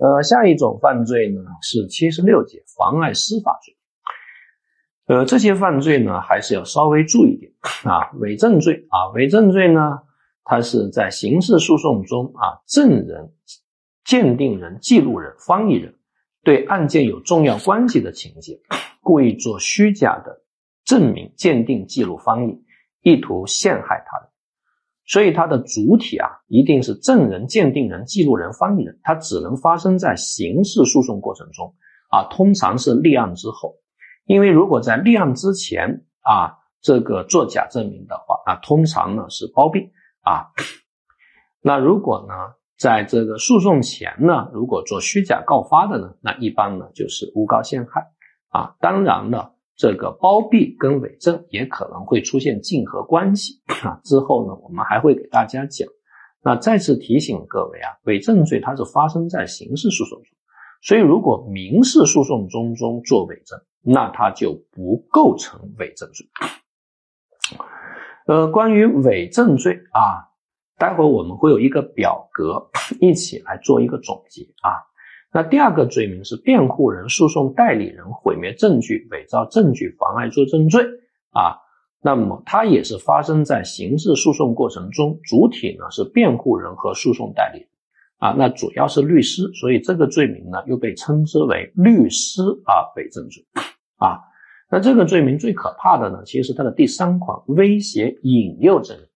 呃，下一种犯罪呢是七十六节妨碍司法罪。呃，这些犯罪呢还是要稍微注意点啊。伪证罪啊，伪证罪呢，它是在刑事诉讼中啊，证人、鉴定人、记录人、翻译人对案件有重要关系的情节，故意做虚假的证明、鉴定、记录、翻译，意图陷害他人。所以它的主体啊，一定是证人、鉴定人、记录人、翻译人，它只能发生在刑事诉讼过程中啊，通常是立案之后。因为如果在立案之前啊，这个作假证明的话，那通常呢是包庇啊。那如果呢，在这个诉讼前呢，如果做虚假告发的呢，那一般呢就是诬告陷害啊。当然了。这个包庇跟伪证也可能会出现竞合关系啊。之后呢，我们还会给大家讲。那再次提醒各位啊，伪证罪它是发生在刑事诉讼中，所以如果民事诉讼中中做伪证，那它就不构成伪证罪。呃，关于伪证罪啊，待会我们会有一个表格，一起来做一个总结啊。那第二个罪名是辩护人、诉讼代理人毁灭证据、伪造证据、妨碍作证罪啊。那么它也是发生在刑事诉讼过程中，主体呢是辩护人和诉讼代理人啊。那主要是律师，所以这个罪名呢又被称之为律师啊伪证罪啊。那这个罪名最可怕的呢，其实它的第三款威胁、引诱证人，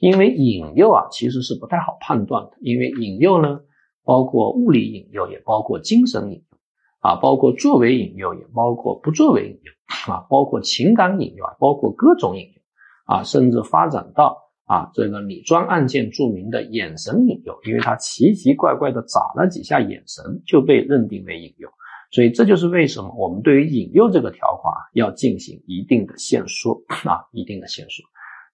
因为引诱啊其实是不太好判断的，因为引诱呢。包括物理引诱，也包括精神引诱，啊，包括作为引诱，也包括不作为引诱，啊，包括情感引诱啊，包括各种引诱，啊，甚至发展到啊这个李庄案件著名的眼神引诱，因为他奇奇怪怪的眨了几下眼神，就被认定为引诱。所以这就是为什么我们对于引诱这个条款要进行一定的限缩啊，一定的限缩。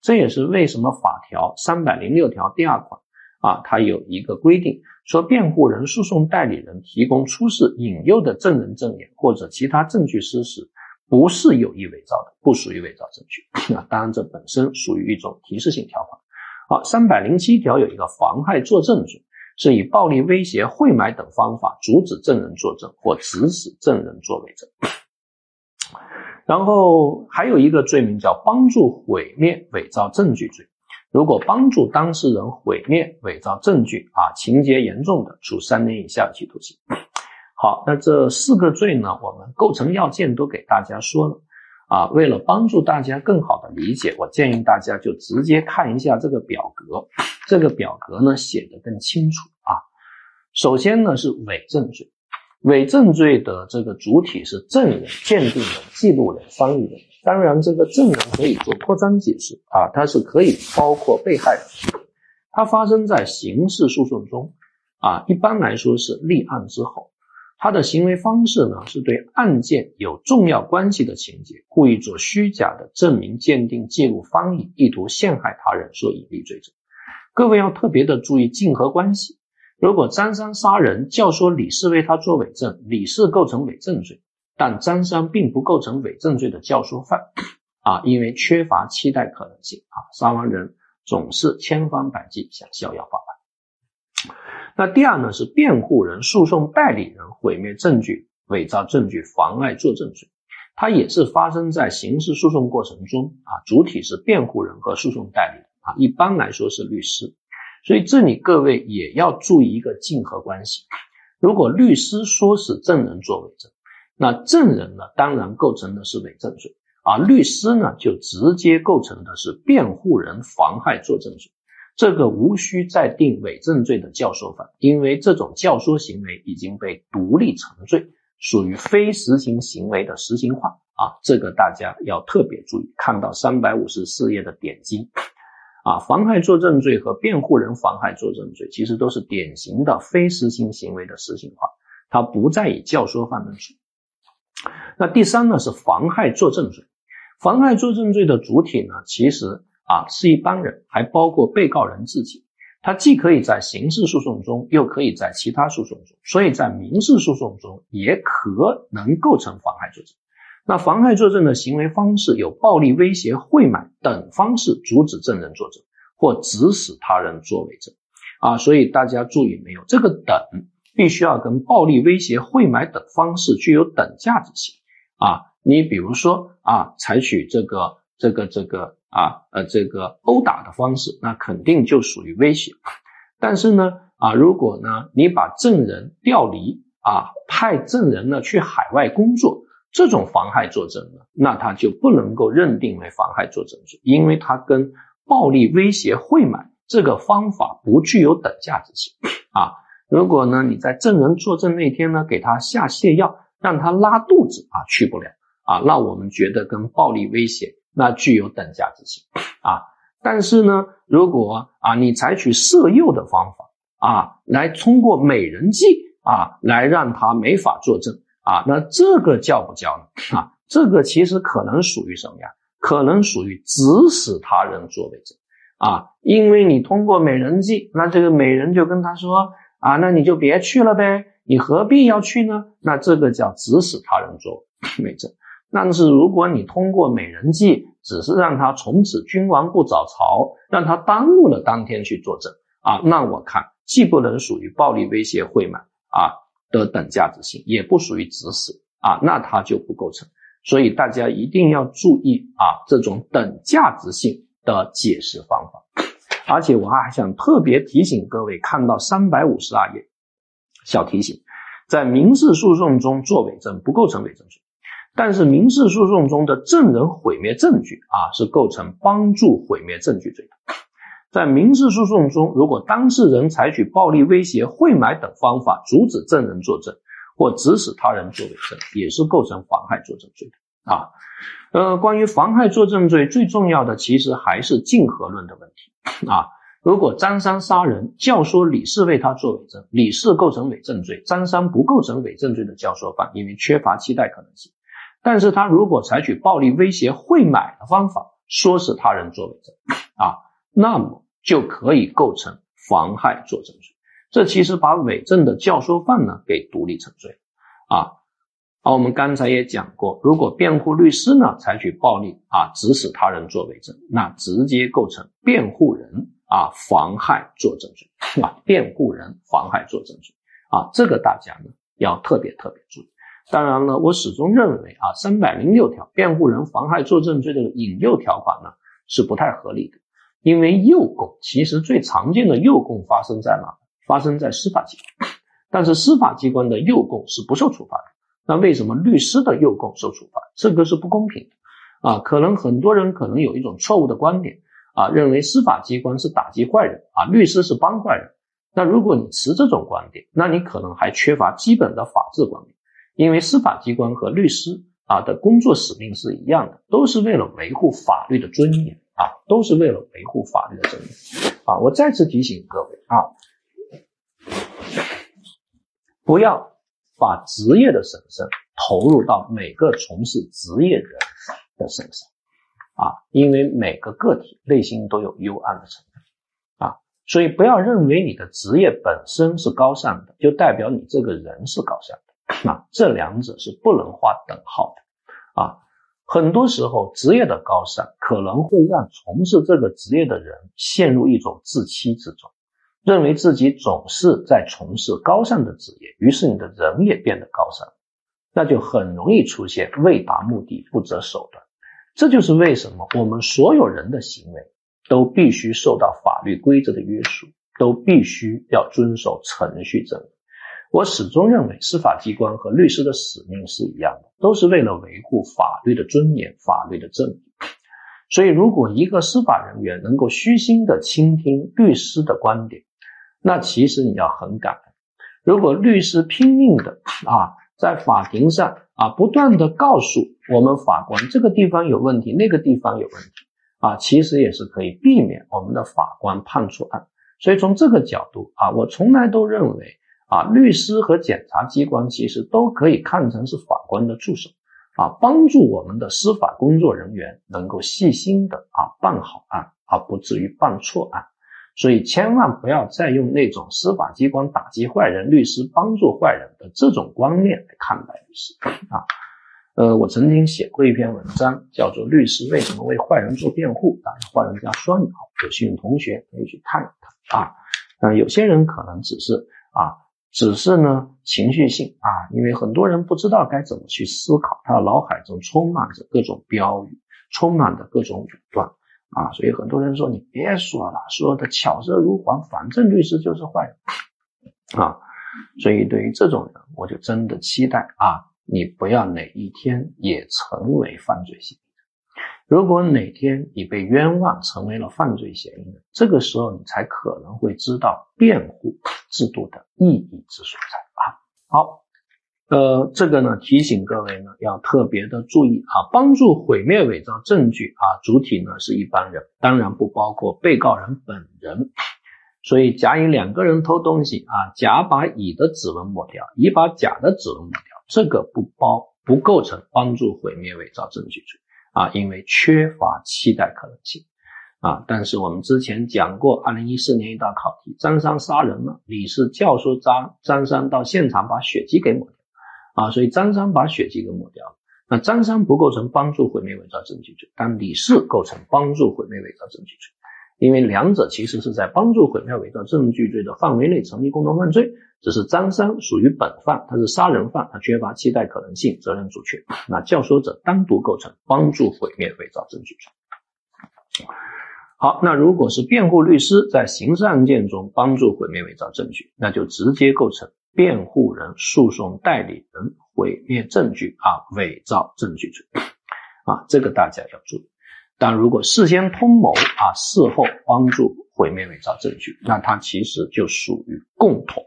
这也是为什么法条三百零六条第二款啊，它有一个规定。说辩护人、诉讼代理人提供出示引诱的证人证言或者其他证据事实，不是有意伪造的，不属于伪造证据。啊，当然这本身属于一种提示性条款。好，三百零七条有一个妨害作证罪，是以暴力、威胁、贿买等方法阻止证人作证或指使证人作伪证。然后还有一个罪名叫帮助毁灭伪造证据罪。如果帮助当事人毁灭、伪造证据啊，情节严重的，处三年以下有期徒刑。好，那这四个罪呢，我们构成要件都给大家说了啊。为了帮助大家更好的理解，我建议大家就直接看一下这个表格。这个表格呢写的更清楚啊。首先呢是伪证罪。伪证罪的这个主体是证人、鉴定人、记录人、翻译人。当然，这个证人可以做扩张解释啊，它是可以包括被害人。它发生在刑事诉讼中啊，一般来说是立案之后。他的行为方式呢，是对案件有重要关系的情节，故意做虚假的证明、鉴定、记录、翻译，意图陷害他人，所以立罪证。各位要特别的注意竞合关系。如果张三杀人，教唆李四为他做伪证，李四构成伪证罪，但张三并不构成伪证罪的教唆犯 啊，因为缺乏期待可能性啊，杀完人总是千方百计想逍遥法外。那第二呢，是辩护人、诉讼代理人毁灭证据、伪造证据、妨碍作证罪，它也是发生在刑事诉讼过程中啊，主体是辩护人和诉讼代理人啊，一般来说是律师。所以这里各位也要注意一个竞合关系。如果律师说是证人作伪证，那证人呢当然构成的是伪证罪，而律师呢就直接构成的是辩护人妨害作证罪。这个无需再定伪证罪的教唆犯，因为这种教唆行为已经被独立成罪，属于非实行行为的实行化啊。这个大家要特别注意，看到三百五十四页的点击。啊，妨害作证罪和辩护人妨害作证罪，其实都是典型的非实行行为的实行化，它不再以教唆犯论处。那第三呢是妨害作证罪，妨害作证罪的主体呢，其实啊是一般人，还包括被告人自己，他既可以在刑事诉讼中，又可以在其他诉讼中，所以在民事诉讼中也可能构成妨害作证。那妨害作证的行为方式有暴力、威胁、贿买等方式阻止证人作证，或指使他人作伪证，啊，所以大家注意没有？这个等必须要跟暴力威胁、贿买等方式具有等价值性啊。你比如说啊，采取这个这个这个啊呃这个殴打的方式，那肯定就属于威胁。但是呢啊，如果呢你把证人调离啊，派证人呢去海外工作，这种妨害作证呢，那他就不能够认定为妨害作证罪，因为他跟暴力威胁、贿买这个方法不具有等价值性啊。如果呢你在证人作证那天呢给他下泻药，让他拉肚子啊去不了啊，那我们觉得跟暴力威胁那具有等价值性啊。但是呢，如果啊你采取色诱的方法啊，来通过美人计啊来让他没法作证啊，那这个叫不叫呢？啊，这个其实可能属于什么呀？可能属于指使他人作伪证啊，因为你通过美人计，那这个美人就跟他说啊，那你就别去了呗，你何必要去呢？那这个叫指使他人作伪证。但是如果你通过美人计，只是让他从此君王不早朝，让他耽误了当天去作证啊，那我看既不能属于暴力威胁贿买啊的等价值性，也不属于指使啊，那他就不构成。所以大家一定要注意啊，这种等价值性的解释方法。而且我还想特别提醒各位，看到三百五十二页，小提醒，在民事诉讼中作伪证不构成伪证罪，但是民事诉讼中的证人毁灭证据啊是构成帮助毁灭证据罪的。在民事诉讼中，如果当事人采取暴力威胁、贿买等方法阻止证人作证。或指使他人作伪证，也是构成妨害作证罪的啊。呃，关于妨害作证罪，最重要的其实还是竞合论的问题啊。如果张三杀人，教唆李四为他作伪证，李四构成伪证罪，张三不构成伪证罪的教唆犯，因为缺乏期待可能性。但是他如果采取暴力威胁、贿买的方法，唆使他人作伪证啊，那么就可以构成妨害作证罪。这其实把伪证的教唆犯呢给独立成罪啊。好，我们刚才也讲过，如果辩护律师呢采取暴力啊，指使他人作伪证，那直接构成辩护人啊妨害作证罪 啊，辩护人妨害作证罪啊，这个大家呢要特别特别注意。当然了，我始终认为啊，三百零六条辩护人妨害作证罪的引诱条款呢是不太合理的，因为诱供其实最常见的诱供发生在哪？发生在司法机关，但是司法机关的诱供是不受处罚的。那为什么律师的诱供受处罚？这个是不公平的啊！可能很多人可能有一种错误的观点啊，认为司法机关是打击坏人啊，律师是帮坏人。那如果你持这种观点，那你可能还缺乏基本的法治观念，因为司法机关和律师啊的工作使命是一样的，都是为了维护法律的尊严啊，都是为了维护法律的尊严啊！我再次提醒各位啊。不要把职业的神圣投入到每个从事职业人的身上啊，因为每个个体内心都有幽暗的成分啊，所以不要认为你的职业本身是高尚的，就代表你这个人是高尚的啊，这两者是不能画等号的啊。很多时候，职业的高尚可能会让从事这个职业的人陷入一种自欺之中。认为自己总是在从事高尚的职业，于是你的人也变得高尚，那就很容易出现为达目的不择手段。这就是为什么我们所有人的行为都必须受到法律规则的约束，都必须要遵守程序正义。我始终认为，司法机关和律师的使命是一样的，都是为了维护法律的尊严、法律的正义。所以，如果一个司法人员能够虚心的倾听律师的观点，那其实你要很感恩，如果律师拼命的啊，在法庭上啊，不断的告诉我们法官这个地方有问题，那个地方有问题啊，其实也是可以避免我们的法官判错案。所以从这个角度啊，我从来都认为啊，律师和检察机关其实都可以看成是法官的助手啊，帮助我们的司法工作人员能够细心的啊办好案，而不至于办错案。所以千万不要再用那种司法机关打击坏人，律师帮助坏人的这种观念来看待律师啊。呃，我曾经写过一篇文章，叫做《律师为什么为坏人做辩护》，啊，坏人加双引号，有兴趣同学可以去看一看啊。嗯，有些人可能只是啊只是呢情绪性啊，因为很多人不知道该怎么去思考，他的脑海中充满着各种标语，充满着各种武断啊，所以很多人说你别说了，说的巧舌如簧，反正律师就是坏人啊，所以对于这种人，我就真的期待啊，你不要哪一天也成为犯罪嫌疑。如果哪天你被冤枉成为了犯罪嫌疑人，这个时候你才可能会知道辩护制度的意义之所在啊。好，呃，这个呢提醒各位呢要特别的注意啊，帮助毁灭伪造证据啊，主体呢是一般人，当然不包括被告人本人。所以甲乙两个人偷东西啊，甲把乙的指纹抹掉，乙把甲的指纹抹掉，这个不包不构成帮助毁灭伪造证据罪。啊，因为缺乏期待可能性。啊，但是我们之前讲过，二零一四年一道考题，张三杀人了，李四教唆张张三到现场把血迹给抹掉。啊，所以张三把血迹给抹掉了，那张三不构成帮助毁灭伪造证据罪，但李四构成帮助毁灭伪造证据罪。因为两者其实是在帮助毁灭伪造证据罪的范围内成立共同犯罪，只是张三属于本犯，他是杀人犯，他缺乏期待可能性，责任阻却。那教唆者单独构成帮助毁灭伪造证据罪。好，那如果是辩护律师在刑事案件中帮助毁灭伪造证据，那就直接构成辩护人、诉讼代理人毁灭证据啊，伪造证据罪啊，这个大家要注意。但如果事先通谋啊，事后帮助毁灭伪造证据，那他其实就属于共同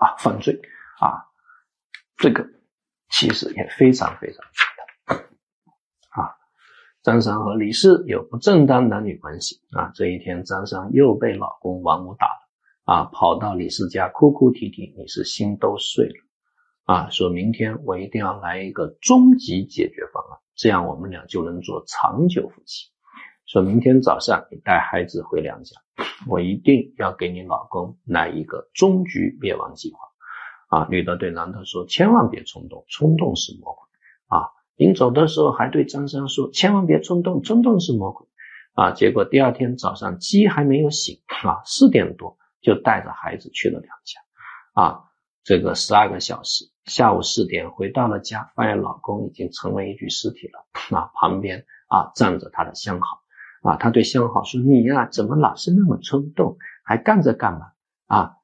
啊犯罪啊，这个其实也非常非常简单啊。张三和李四有不正当男女关系啊，这一天张三又被老公王五打了啊，跑到李四家哭哭啼啼，李四心都碎了啊，说明天我一定要来一个终极解决方案。这样我们俩就能做长久夫妻。说明天早上你带孩子回娘家，我一定要给你老公来一个终局灭亡计划。啊，女的对男的说：“千万别冲动，冲动是魔鬼。”啊，临走的时候还对张三说：“千万别冲动，冲动是魔鬼。”啊，结果第二天早上鸡还没有醒啊，四点多就带着孩子去了娘家。啊。这个十二个小时，下午四点回到了家，发现老公已经成为一具尸体了。啊，旁边啊站着他的相好，啊，他对相好说：“你呀，怎么老是那么冲动，还干着干嘛？啊，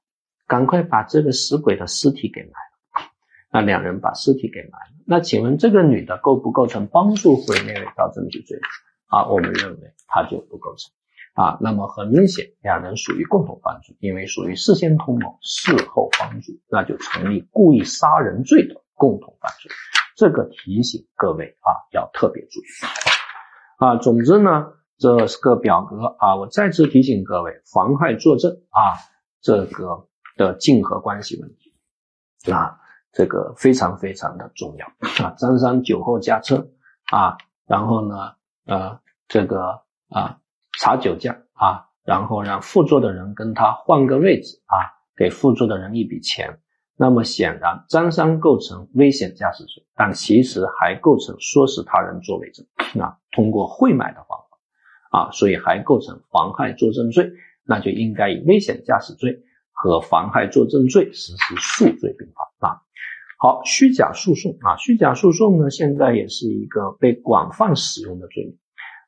赶快把这个死鬼的尸体给埋了。”那两人把尸体给埋了。那请问这个女的构不构成帮助毁灭伪造证据罪？啊，我们认为她就不构成。啊，那么很明显，两人属于共同犯罪，因为属于事先通谋、事后帮助，那就成立故意杀人罪的共同犯罪。这个提醒各位啊，要特别注意。啊，总之呢，这是个表格啊，我再次提醒各位，妨害作证啊，这个的竞合关系问题啊，这个非常非常的重要啊。张三酒后驾车啊，然后呢，呃，这个啊。查酒驾啊，然后让副座的人跟他换个位置啊，给副座的人一笔钱。那么显然，张三构成危险驾驶罪，但其实还构成唆使他人作伪证啊，通过贿买的方法啊，所以还构成妨害作证罪，那就应该以危险驾驶罪和妨害作证罪实施数罪并罚啊。好，虚假诉讼啊，虚假诉讼呢，现在也是一个被广泛使用的罪名。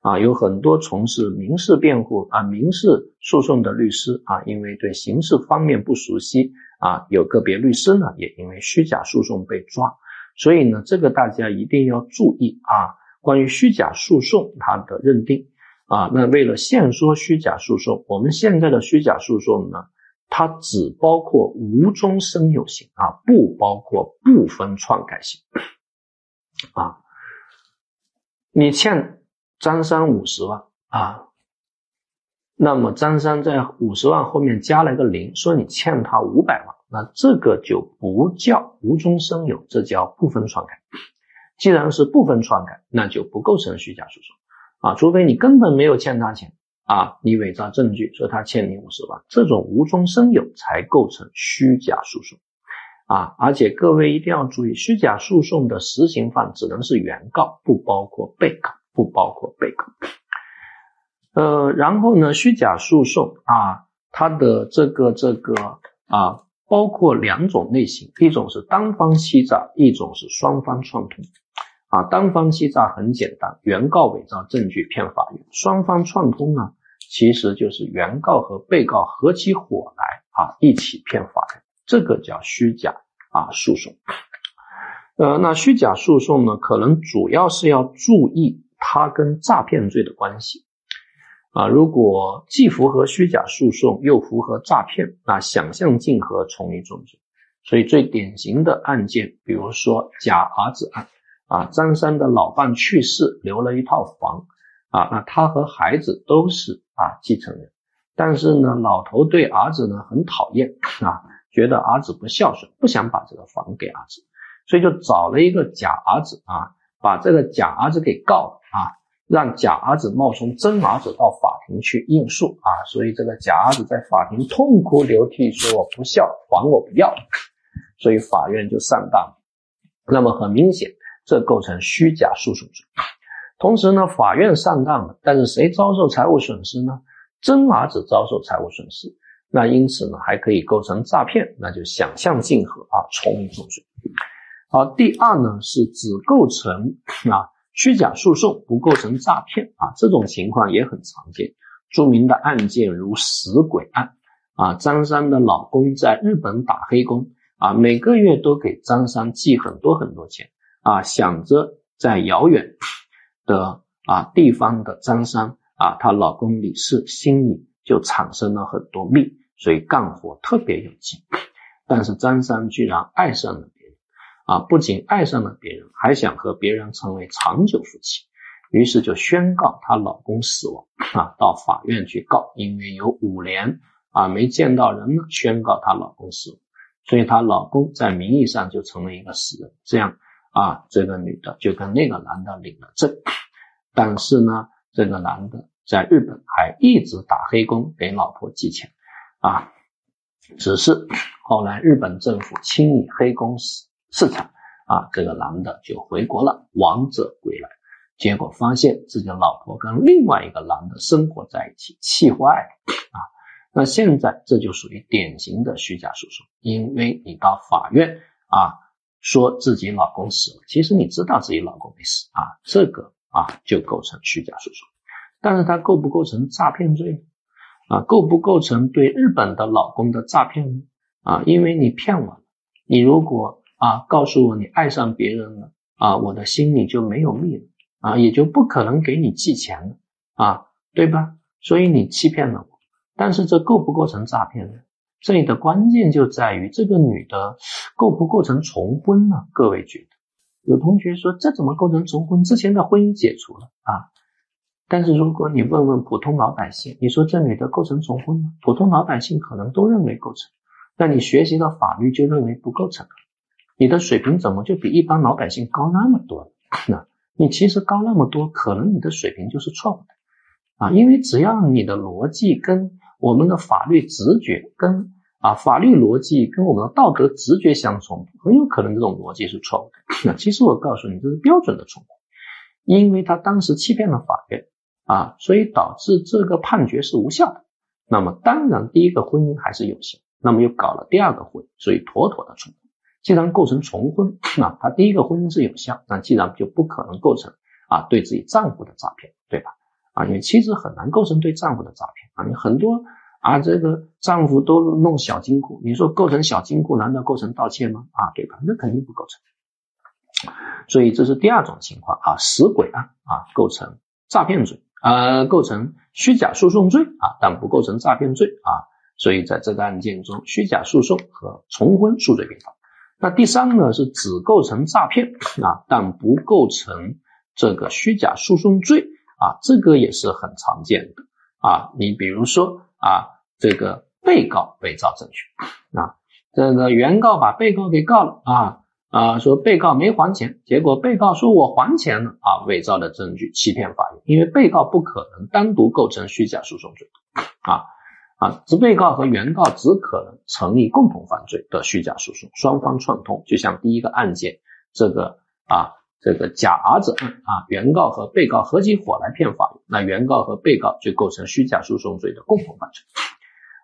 啊，有很多从事民事辩护啊、民事诉讼的律师啊，因为对刑事方面不熟悉啊，有个别律师呢也因为虚假诉讼被抓，所以呢，这个大家一定要注意啊。关于虚假诉讼它的认定啊，那为了限缩虚假诉讼，我们现在的虚假诉讼呢，它只包括无中生有型啊，不包括部分篡改型啊，你欠。张三五十万啊，那么张三在五十万后面加了个零，说你欠他五百万，那这个就不叫无中生有，这叫部分篡改。既然是部分篡改，那就不构成虚假诉讼啊，除非你根本没有欠他钱啊，你伪造证据说他欠你五十万，这种无中生有才构成虚假诉讼啊。而且各位一定要注意，虚假诉讼的实行犯只能是原告，不包括被告。不包括被告，呃，然后呢，虚假诉讼啊，它的这个这个啊，包括两种类型，一种是单方欺诈，一种是双方串通。啊，单方欺诈很简单，原告伪造证据骗法院；双方串通呢，其实就是原告和被告合起伙来啊，一起骗法院，这个叫虚假啊诉讼。呃，那虚假诉讼呢，可能主要是要注意它跟诈骗罪的关系啊。如果既符合虚假诉讼，又符合诈骗，那想象竞合，从一重罪。所以最典型的案件，比如说假儿子案啊，张三的老伴去世，留了一套房啊，那他和孩子都是啊继承人，但是呢，老头对儿子呢很讨厌啊，觉得儿子不孝顺，不想把这个房给儿子。所以就找了一个假儿子啊，把这个假儿子给告了，让假儿子冒充真儿子到法庭去应诉啊，所以这个假儿子在法庭痛哭流涕说我不孝，还我不要，所以法院就上当。那么很明显，这构成虚假诉讼罪。同时呢，法院上当了，但是谁遭受财务损失呢？真儿子遭受财务损失，那因此呢，还可以构成诈骗，那就想象竞合啊，从一重罪。好，第二呢是只构成啊虚假诉讼，不构成诈骗啊，这种情况也很常见。著名的案件如死鬼案啊，张三的老公在日本打黑工啊，每个月都给张三寄很多很多钱啊，想着在遥远的啊地方的张三啊，她老公李四心里就产生了很多密，所以干活特别有劲。但是张三居然爱上了。啊，不仅爱上了别人，还想和别人成为长久夫妻，于是就宣告她老公死亡啊，到法院去告，因为有五年啊没见到人了，宣告她老公死亡，所以她老公在名义上就成了一个死人，这样啊，这个女的就跟那个男的领了证，但是呢，这个男的在日本还一直打黑工给老婆寄钱啊，只是后来日本政府清理黑工死。市场啊，这个男的就回国了，王者归来，结果发现自己的老婆跟另外一个男的生活在一起，气坏了啊！那现在这就属于典型的虚假诉讼，因为你到法院啊，说自己老公死了，其实你知道自己老公没死啊，这个啊就构成虚假诉讼，但是它构不构成诈骗罪呢啊？构不构成对日本的老公的诈骗呢？啊，因为你骗我，你如果。啊，告诉我你爱上别人了啊，我的心里就没有密了啊，也就不可能给你寄钱了啊，对吧？所以你欺骗了我，但是这构不构成诈骗呢？这里的关键就在于这个女的构不构成重婚呢？各位觉得？有同学说这怎么构成重婚？之前的婚姻解除了啊，但是如果你问问普通老百姓，你说这女的构成重婚吗？普通老百姓可能都认为构成，那你学习了法律就认为不构成了。你的水平怎么就比一般老百姓高那么多？那你其实高那么多，可能你的水平就是错误的啊！因为只要你的逻辑跟我们的法律直觉跟啊法律逻辑跟我们的道德直觉相冲，很有可能这种逻辑是错误的。那其实我告诉你，这是标准的冲突，因为他当时欺骗了法院啊，所以导致这个判决是无效的。那么当然，第一个婚姻还是有效，那么又搞了第二个婚，所以妥妥的冲突。既然构成重婚，那他第一个婚姻是有效，那既然就不可能构成啊对自己丈夫的诈骗，对吧？啊，因为妻子很难构成对丈夫的诈骗啊，你很多啊这个丈夫都弄小金库，你说构成小金库，难道构成盗窃吗？啊，对吧？那肯定不构成。所以这是第二种情况啊，死鬼案啊构成诈骗罪，呃构成虚假诉讼罪啊，但不构成诈骗罪啊。所以在这个案件中，虚假诉讼和重婚数罪并罚。那第三呢是只构成诈骗啊，但不构成这个虚假诉讼罪啊，这个也是很常见的啊。你比如说啊，这个被告伪造证据啊，这个原告把被告给告了啊啊，说被告没还钱，结果被告说我还钱了啊，伪造的证据欺骗法院，因为被告不可能单独构成虚假诉讼罪啊。啊，只被告和原告只可能成立共同犯罪的虚假诉讼，双方串通，就像第一个案件这个啊，这个假儿子案啊，原告和被告合起伙来骗法院，那原告和被告就构成虚假诉讼罪的共同犯罪。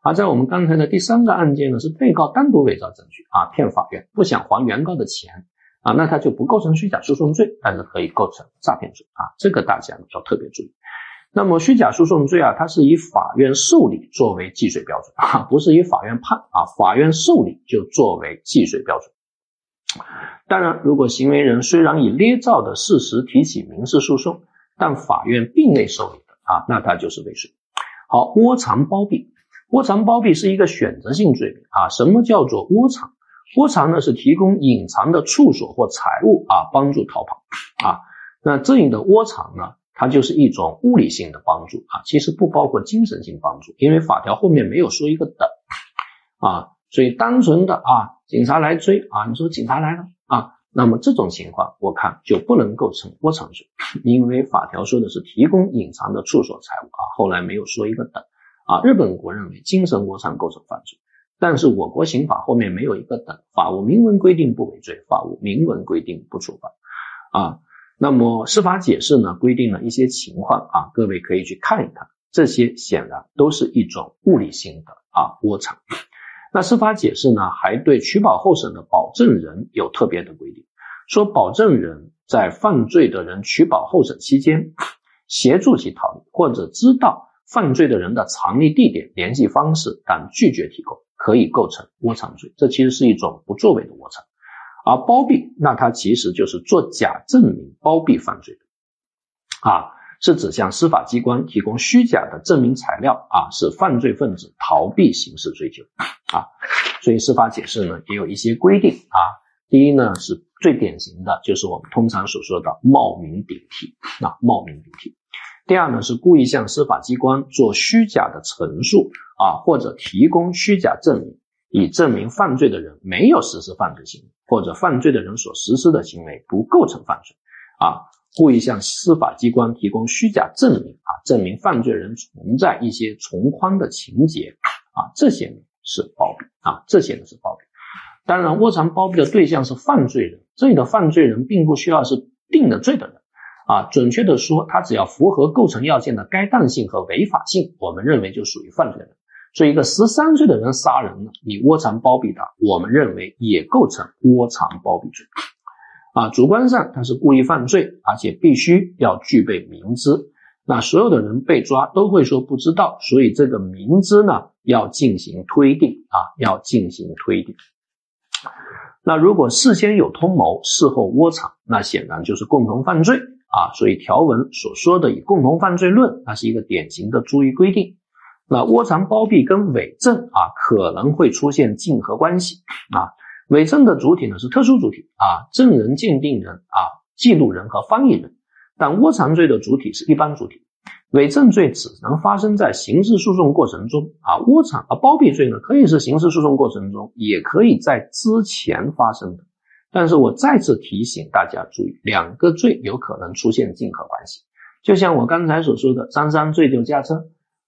而在我们刚才的第三个案件呢，是被告单独伪造证据啊，骗法院不想还原告的钱啊，那他就不构成虚假诉讼罪，但是可以构成诈骗罪啊，这个大家要特别注意。那么虚假诉讼罪啊，它是以法院受理作为计税标准 啊，不是以法院判啊，法院受理就作为计税标准。当然，如果行为人虽然以捏造的事实提起民事诉讼，但法院并未受理的啊，那他就是未遂。好，窝藏包庇，窝藏包庇是一个选择性罪名啊。什么叫做窝藏？窝藏呢是提供隐藏的处所或财物啊，帮助逃跑啊。那这里的窝藏呢？它就是一种物理性的帮助啊，其实不包括精神性帮助，因为法条后面没有说一个等啊，所以单纯的啊，警察来追啊，你说警察来了啊，那么这种情况我看就不能构成窝藏罪，因为法条说的是提供隐藏的处所财物啊，后来没有说一个等啊，日本国认为精神窝藏构成犯罪，但是我国刑法后面没有一个等，法务明文规定不为罪，法务明文规定不处罚啊。那么司法解释呢，规定了一些情况啊，各位可以去看一看，这些显然都是一种物理性的啊窝藏。那司法解释呢，还对取保候审的保证人有特别的规定，说保证人在犯罪的人取保候审期间，协助其逃离或者知道犯罪的人的藏匿地点、联系方式，但拒绝提供，可以构成窝藏罪。这其实是一种不作为的窝藏。而包庇，那它其实就是做假证明包庇犯罪的，啊，是指向司法机关提供虚假的证明材料，啊，使犯罪分子逃避刑事追究，啊，所以司法解释呢也有一些规定，啊，第一呢是最典型的就是我们通常所说的冒名顶替，啊，冒名顶替，第二呢是故意向司法机关做虚假的陈述，啊，或者提供虚假证明。以证明犯罪的人没有实施犯罪行为，或者犯罪的人所实施的行为不构成犯罪，啊，故意向司法机关提供虚假证明，啊，证明犯罪人存在一些从宽的情节，啊，这些呢是包庇，啊，这些呢是包庇。当然，窝藏包庇的对象是犯罪人，这里的犯罪人并不需要是定了罪的人，啊，准确的说，他只要符合构成要件的该当性和违法性，我们认为就属于犯罪人。所以，一个十三岁的人杀人了，你窝藏包庇他，我们认为也构成窝藏包庇罪。啊，主观上他是故意犯罪，而且必须要具备明知。那所有的人被抓都会说不知道，所以这个明知呢要进行推定啊，要进行推定。那如果事先有通谋，事后窝藏，那显然就是共同犯罪啊。所以条文所说的以共同犯罪论，那是一个典型的注意规定。那窝藏包庇跟伪证啊可能会出现竞合关系啊，伪证的主体呢是特殊主体啊，证人、鉴定人啊、记录人和翻译人，但窝藏罪的主体是一般主体，伪证罪只能发生在刑事诉讼过程中啊，窝藏啊包庇罪呢可以是刑事诉讼过程中，也可以在之前发生的，但是我再次提醒大家注意，两个罪有可能出现竞合关系，就像我刚才所说的，张三醉酒驾车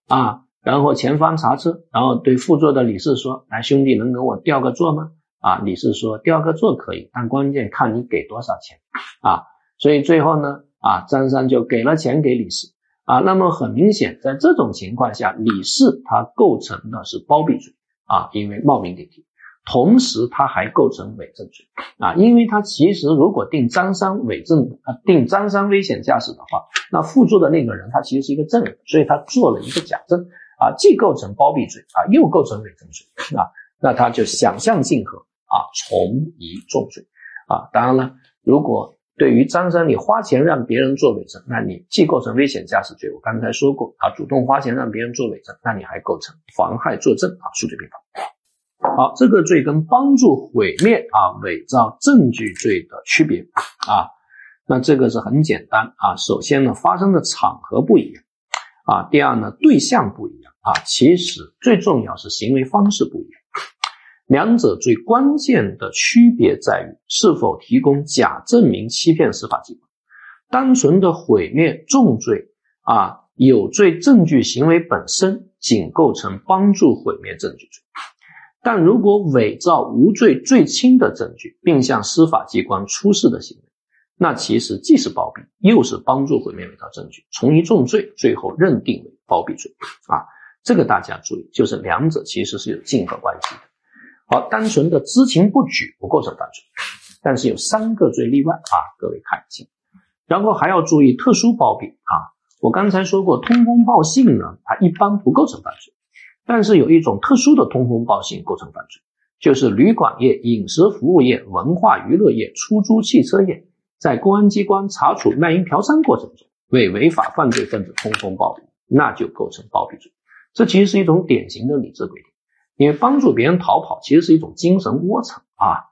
啊。然后前方查车，然后对副座的李四说：“来，兄弟，能给我调个座吗？”啊，李四说：“调个座可以，但关键看你给多少钱。”啊，所以最后呢，啊，张三就给了钱给李四。啊，那么很明显，在这种情况下，李四他构成的是包庇罪。啊，因为冒名顶替，同时他还构成伪证罪。啊，因为他其实如果定张三伪证，啊，定张三危险驾驶的话，那副座的那个人他其实是一个证人，所以他做了一个假证。啊，既构成包庇罪啊，又构成伪证罪啊，那他就想象竞合啊，从一重罪啊。当然了，如果对于张三你花钱让别人做伪证，那你既构成危险驾驶罪，我刚才说过啊，主动花钱让别人做伪证，那你还构成妨害作证啊，数罪并罚。好，这个罪跟帮助毁灭啊伪造证据罪的区别啊，那这个是很简单啊。首先呢，发生的场合不一样啊，第二呢，对象不一样。啊，其实最重要是行为方式不一样，两者最关键的区别在于是否提供假证明欺骗司法机关。单纯的毁灭重罪啊，有罪证据行为本身仅构成帮助毁灭证据罪，但如果伪造无罪最轻的证据，并向司法机关出示的行为，那其实既是包庇，又是帮助毁灭伪造证据，从一重罪，最后认定为包庇罪啊。这个大家注意，就是两者其实是有竞合关系的。好，单纯的知情不举不构成犯罪，但是有三个罪例外啊，各位看一下。然后还要注意特殊包庇啊，我刚才说过，通风报信呢，它一般不构成犯罪，但是有一种特殊的通风报信构成犯罪，就是旅馆业、饮食服务业、文化娱乐业、出租汽车业，在公安机关查处卖淫嫖娼过程中，为违法犯罪分子通风报庇，那就构成包庇罪。这其实是一种典型的理智规定。因为帮助别人逃跑其实是一种精神窝藏啊，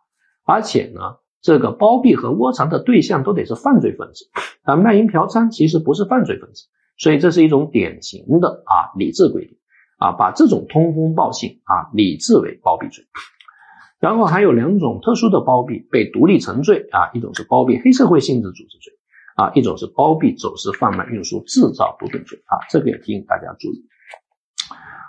而且呢，这个包庇和窝藏的对象都得是犯罪分子，啊卖淫嫖娼其实不是犯罪分子，所以这是一种典型的啊理智规定啊，把这种通风报信啊理智为包庇罪。然后还有两种特殊的包庇被独立成罪啊，一种是包庇黑社会性质组织罪啊，一种是包庇走私贩卖运输制造毒品罪啊，这个也提醒大家注意。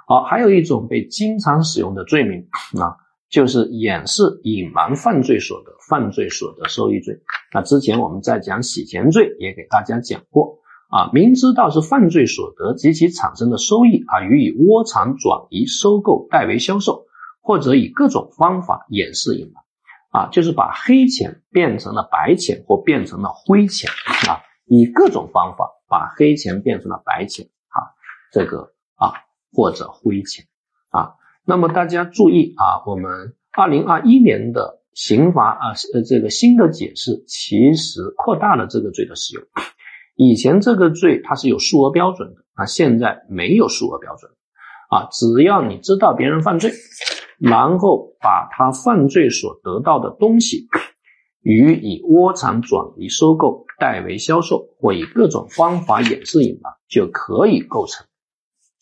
好，还有一种被经常使用的罪名啊，就是掩饰、隐瞒犯罪所得、犯罪所得收益罪。那之前我们在讲洗钱罪也给大家讲过啊，明知道是犯罪所得及其产生的收益啊，予以窝藏、转移、收购、代为销售，或者以各种方法掩饰、隐瞒啊，就是把黑钱变成了白钱或变成了灰钱啊，以各种方法把黑钱变成了白钱啊，这个啊。或者灰钱啊，那么大家注意啊，我们二零二一年的刑罚啊，呃，这个新的解释其实扩大了这个罪的使用。以前这个罪它是有数额标准的啊，现在没有数额标准啊，只要你知道别人犯罪，然后把他犯罪所得到的东西予以窝藏、转移、收购、代为销售，或以各种方法掩饰、隐瞒，就可以构成。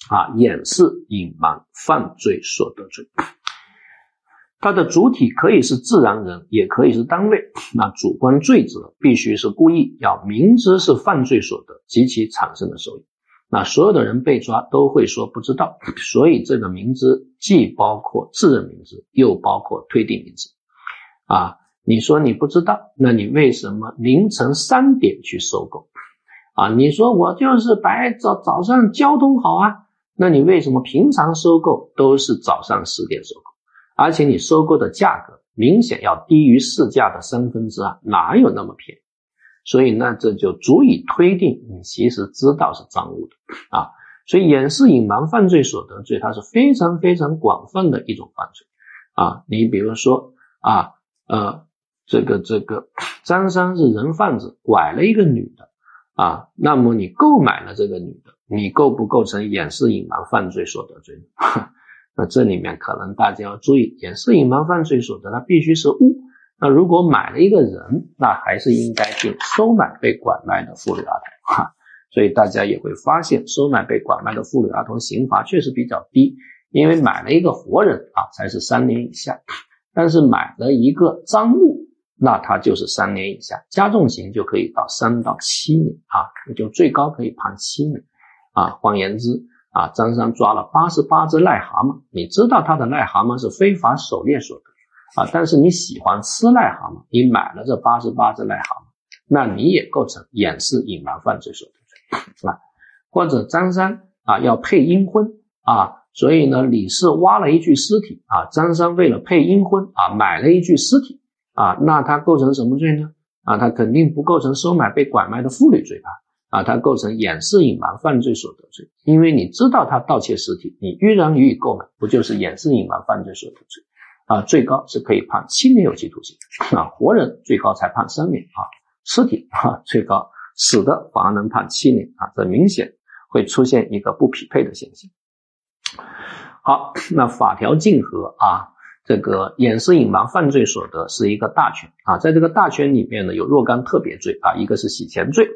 啊，掩饰、隐瞒犯罪所得罪，它的主体可以是自然人，也可以是单位。那主观罪责必须是故意，要明知是犯罪所得及其产生的收益。那所有的人被抓都会说不知道，所以这个明知既包括自认明知，又包括推定明知。啊，你说你不知道，那你为什么凌晨三点去收购？啊，你说我就是白早早上交通好啊。那你为什么平常收购都是早上十点收购，而且你收购的价格明显要低于市价的三分之二，哪有那么便宜？所以呢，这就足以推定你其实知道是赃物的啊。所以掩饰、隐瞒犯罪所得罪，它是非常非常广泛的一种犯罪啊。你比如说啊，呃，这个这个张三是人贩子，拐了一个女的啊，那么你购买了这个女的。你构不构成掩饰隐瞒犯罪所得罪呢？那这里面可能大家要注意，掩饰隐瞒犯罪所得，它必须是物。那如果买了一个人，那还是应该定收买被拐卖的妇女儿童 哈。所以大家也会发现，收买被拐卖的妇女儿童刑罚确实比较低，因为买了一个活人啊，才是三年以下，但是买了一个赃物。那他就是三年以下，加重刑就可以到三到七年啊，也就最高可以判七年。啊，换言之，啊，张三抓了八十八只癞蛤蟆，你知道他的癞蛤蟆是非法狩猎所得，啊，但是你喜欢吃癞蛤蟆，你买了这八十八只癞蛤蟆，那你也构成掩饰隐瞒犯罪所得罪，是吧，或者张三啊要配阴婚啊，所以呢李四挖了一具尸体啊，张三为了配阴婚啊买了一具尸体啊，那他构成什么罪呢？啊，他肯定不构成收买被拐卖的妇女罪吧？啊，它构成掩饰隐瞒犯罪所得罪，因为你知道他盗窃尸体，你依然予以购买，不就是掩饰隐瞒犯罪所得罪？啊，最高是可以判七年有期徒刑啊，活人最高才判三年啊，尸体啊最高死的反而能判七年啊，这明显会出现一个不匹配的现象。好，那法条竞合啊，这个掩饰隐瞒犯罪所得是一个大圈啊，在这个大圈里面呢，有若干特别罪啊，一个是洗钱罪。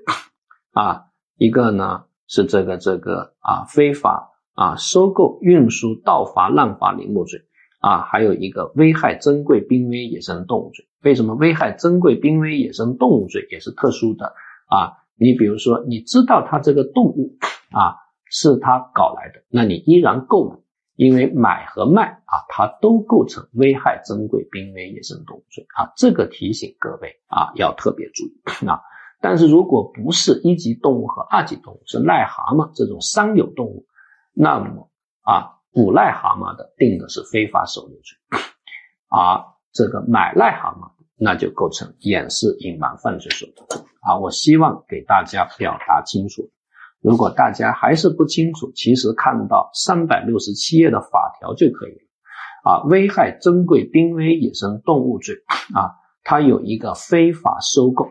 啊，一个呢是这个这个啊非法啊收购、运输、盗伐、滥伐林木罪啊，还有一个危害珍贵濒危野生动物罪。为什么危害珍贵濒危野生动物罪也是特殊的啊？你比如说，你知道它这个动物啊是他搞来的，那你依然购买，因为买和卖啊，它都构成危害珍贵濒危野生动物罪啊。这个提醒各位啊，要特别注意啊。但是如果不是一级动物和二级动物，是癞蛤蟆这种三有动物，那么啊捕癞蛤蟆的定的是非法狩猎罪，而 这个买癞蛤蟆那就构成掩饰隐瞒犯罪所得啊。我希望给大家表达清楚。如果大家还是不清楚，其实看到三百六十七页的法条就可以了。啊，危害珍贵濒危野生动物罪啊，它有一个非法收购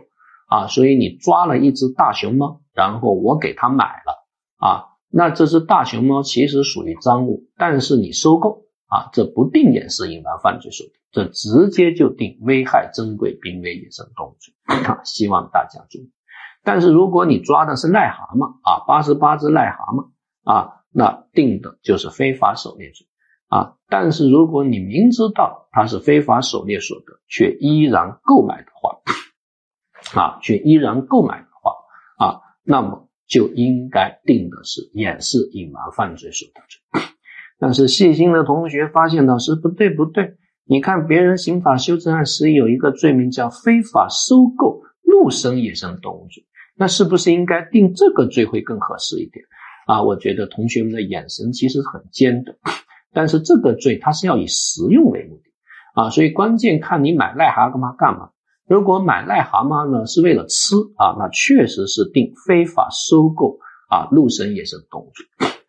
啊，所以你抓了一只大熊猫，然后我给它买了啊，那这只大熊猫其实属于赃物，但是你收购啊，这不定掩饰隐瞒犯罪所得，这直接就定危害珍贵濒危野生动物罪啊，希望大家注意。但是如果你抓的是癞蛤蟆啊，八十八只癞蛤蟆啊，那定的就是非法狩猎罪啊。但是如果你明知道它是非法狩猎所得，却依然购买的话，啊，却依然购买的话啊，那么就应该定的是掩饰隐瞒犯罪所得罪。但是细心的同学发现老师不对不对，你看别人刑法修正案十有一个罪名叫非法收购陆生野生动物罪。那是不是应该定这个罪会更合适一点啊？我觉得同学们的眼神其实很尖的，但是这个罪它是要以实用为目的啊，所以关键看你买癞蛤蟆干嘛？如果买癞蛤蟆呢是为了吃啊，那确实是定非法收购啊陆生野生动物。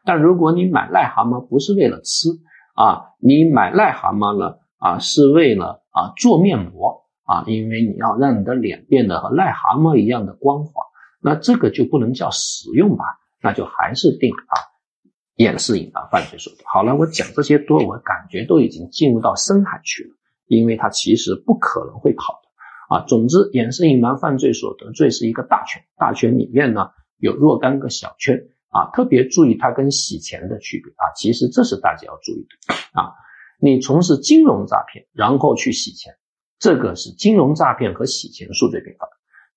但如果你买癞蛤蟆不是为了吃啊，你买癞蛤蟆呢啊是为了啊做面膜啊，因为你要让你的脸变得和癞蛤蟆一样的光滑。那这个就不能叫使用吧？那就还是定啊，掩饰隐瞒犯罪所得。好了，我讲这些多，我感觉都已经进入到深海去了，因为它其实不可能会跑啊。总之，掩饰隐瞒犯罪所得罪是一个大圈，大圈里面呢有若干个小圈啊，特别注意它跟洗钱的区别啊。其实这是大家要注意的啊。你从事金融诈骗，然后去洗钱，这个是金融诈骗和洗钱数罪并罚。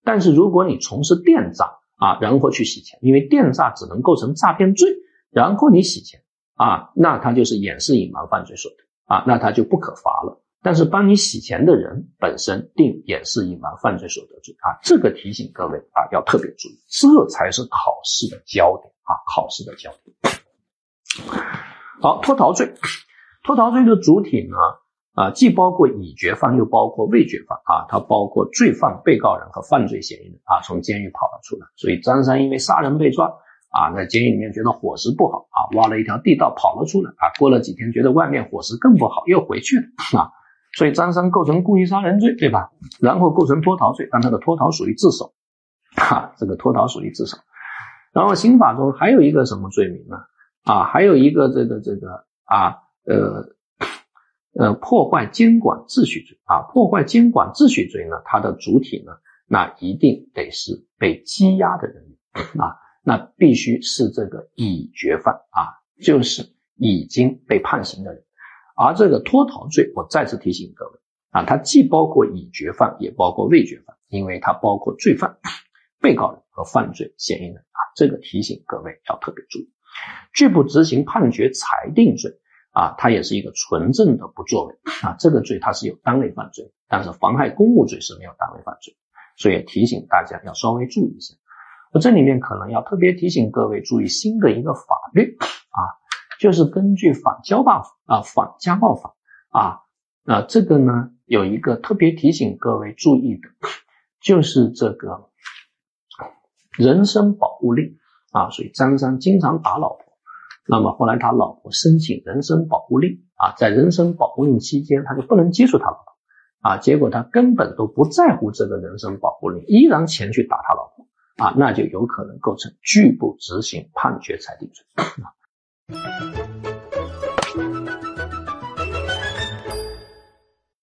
但是如果你从事电诈啊，然后去洗钱，因为电诈只能构成诈骗罪，然后你洗钱啊，那他就是掩饰隐瞒犯罪所得啊，那他就不可罚了。但是帮你洗钱的人本身定掩饰隐瞒犯罪所得罪啊，这个提醒各位啊要特别注意，这才是考试的焦点啊，考试的焦点。好，脱逃罪，脱逃罪的主体呢？啊，既包括已决犯，又包括未决犯啊，它包括罪犯、被告人和犯罪嫌疑人啊，从监狱跑了出来。所以张三因为杀人被抓啊，在监狱里面觉得伙食不好啊，挖了一条地道跑了出来啊。过了几天，觉得外面伙食更不好，又回去了啊。所以张三构成故意杀人罪，对吧？然后构成脱逃罪，但他的脱逃属于自首，哈，这个脱逃属于自首。然后刑法中还有一个什么罪名呢？啊，还有一个这个这个啊，呃。呃，破坏监管秩序罪啊，破坏监管秩序罪呢，它的主体呢，那一定得是被羁押的人啊，那必须是这个已决犯啊，就是已经被判刑的人。而这个脱逃罪，我再次提醒各位啊，它既包括已决犯，也包括未决犯，因为它包括罪犯、被告人和犯罪嫌疑人啊，这个提醒各位要特别注意。拒不执行判决裁定罪。啊，它也是一个纯正的不作为啊，这个罪它是有单位犯罪，但是妨害公务罪是没有单位犯罪，所以提醒大家要稍微注意一下。我这里面可能要特别提醒各位注意新的一个法律啊，就是根据反家暴啊反家暴法啊，那这个呢有一个特别提醒各位注意的，就是这个人身保护令啊，所以张三经常打老婆。那么后来他老婆申请人身保护令啊，在人身保护令期间，他就不能接触他老婆啊，结果他根本都不在乎这个人身保护令，依然前去打他老婆啊，那就有可能构成拒不执行判决裁定罪啊。Música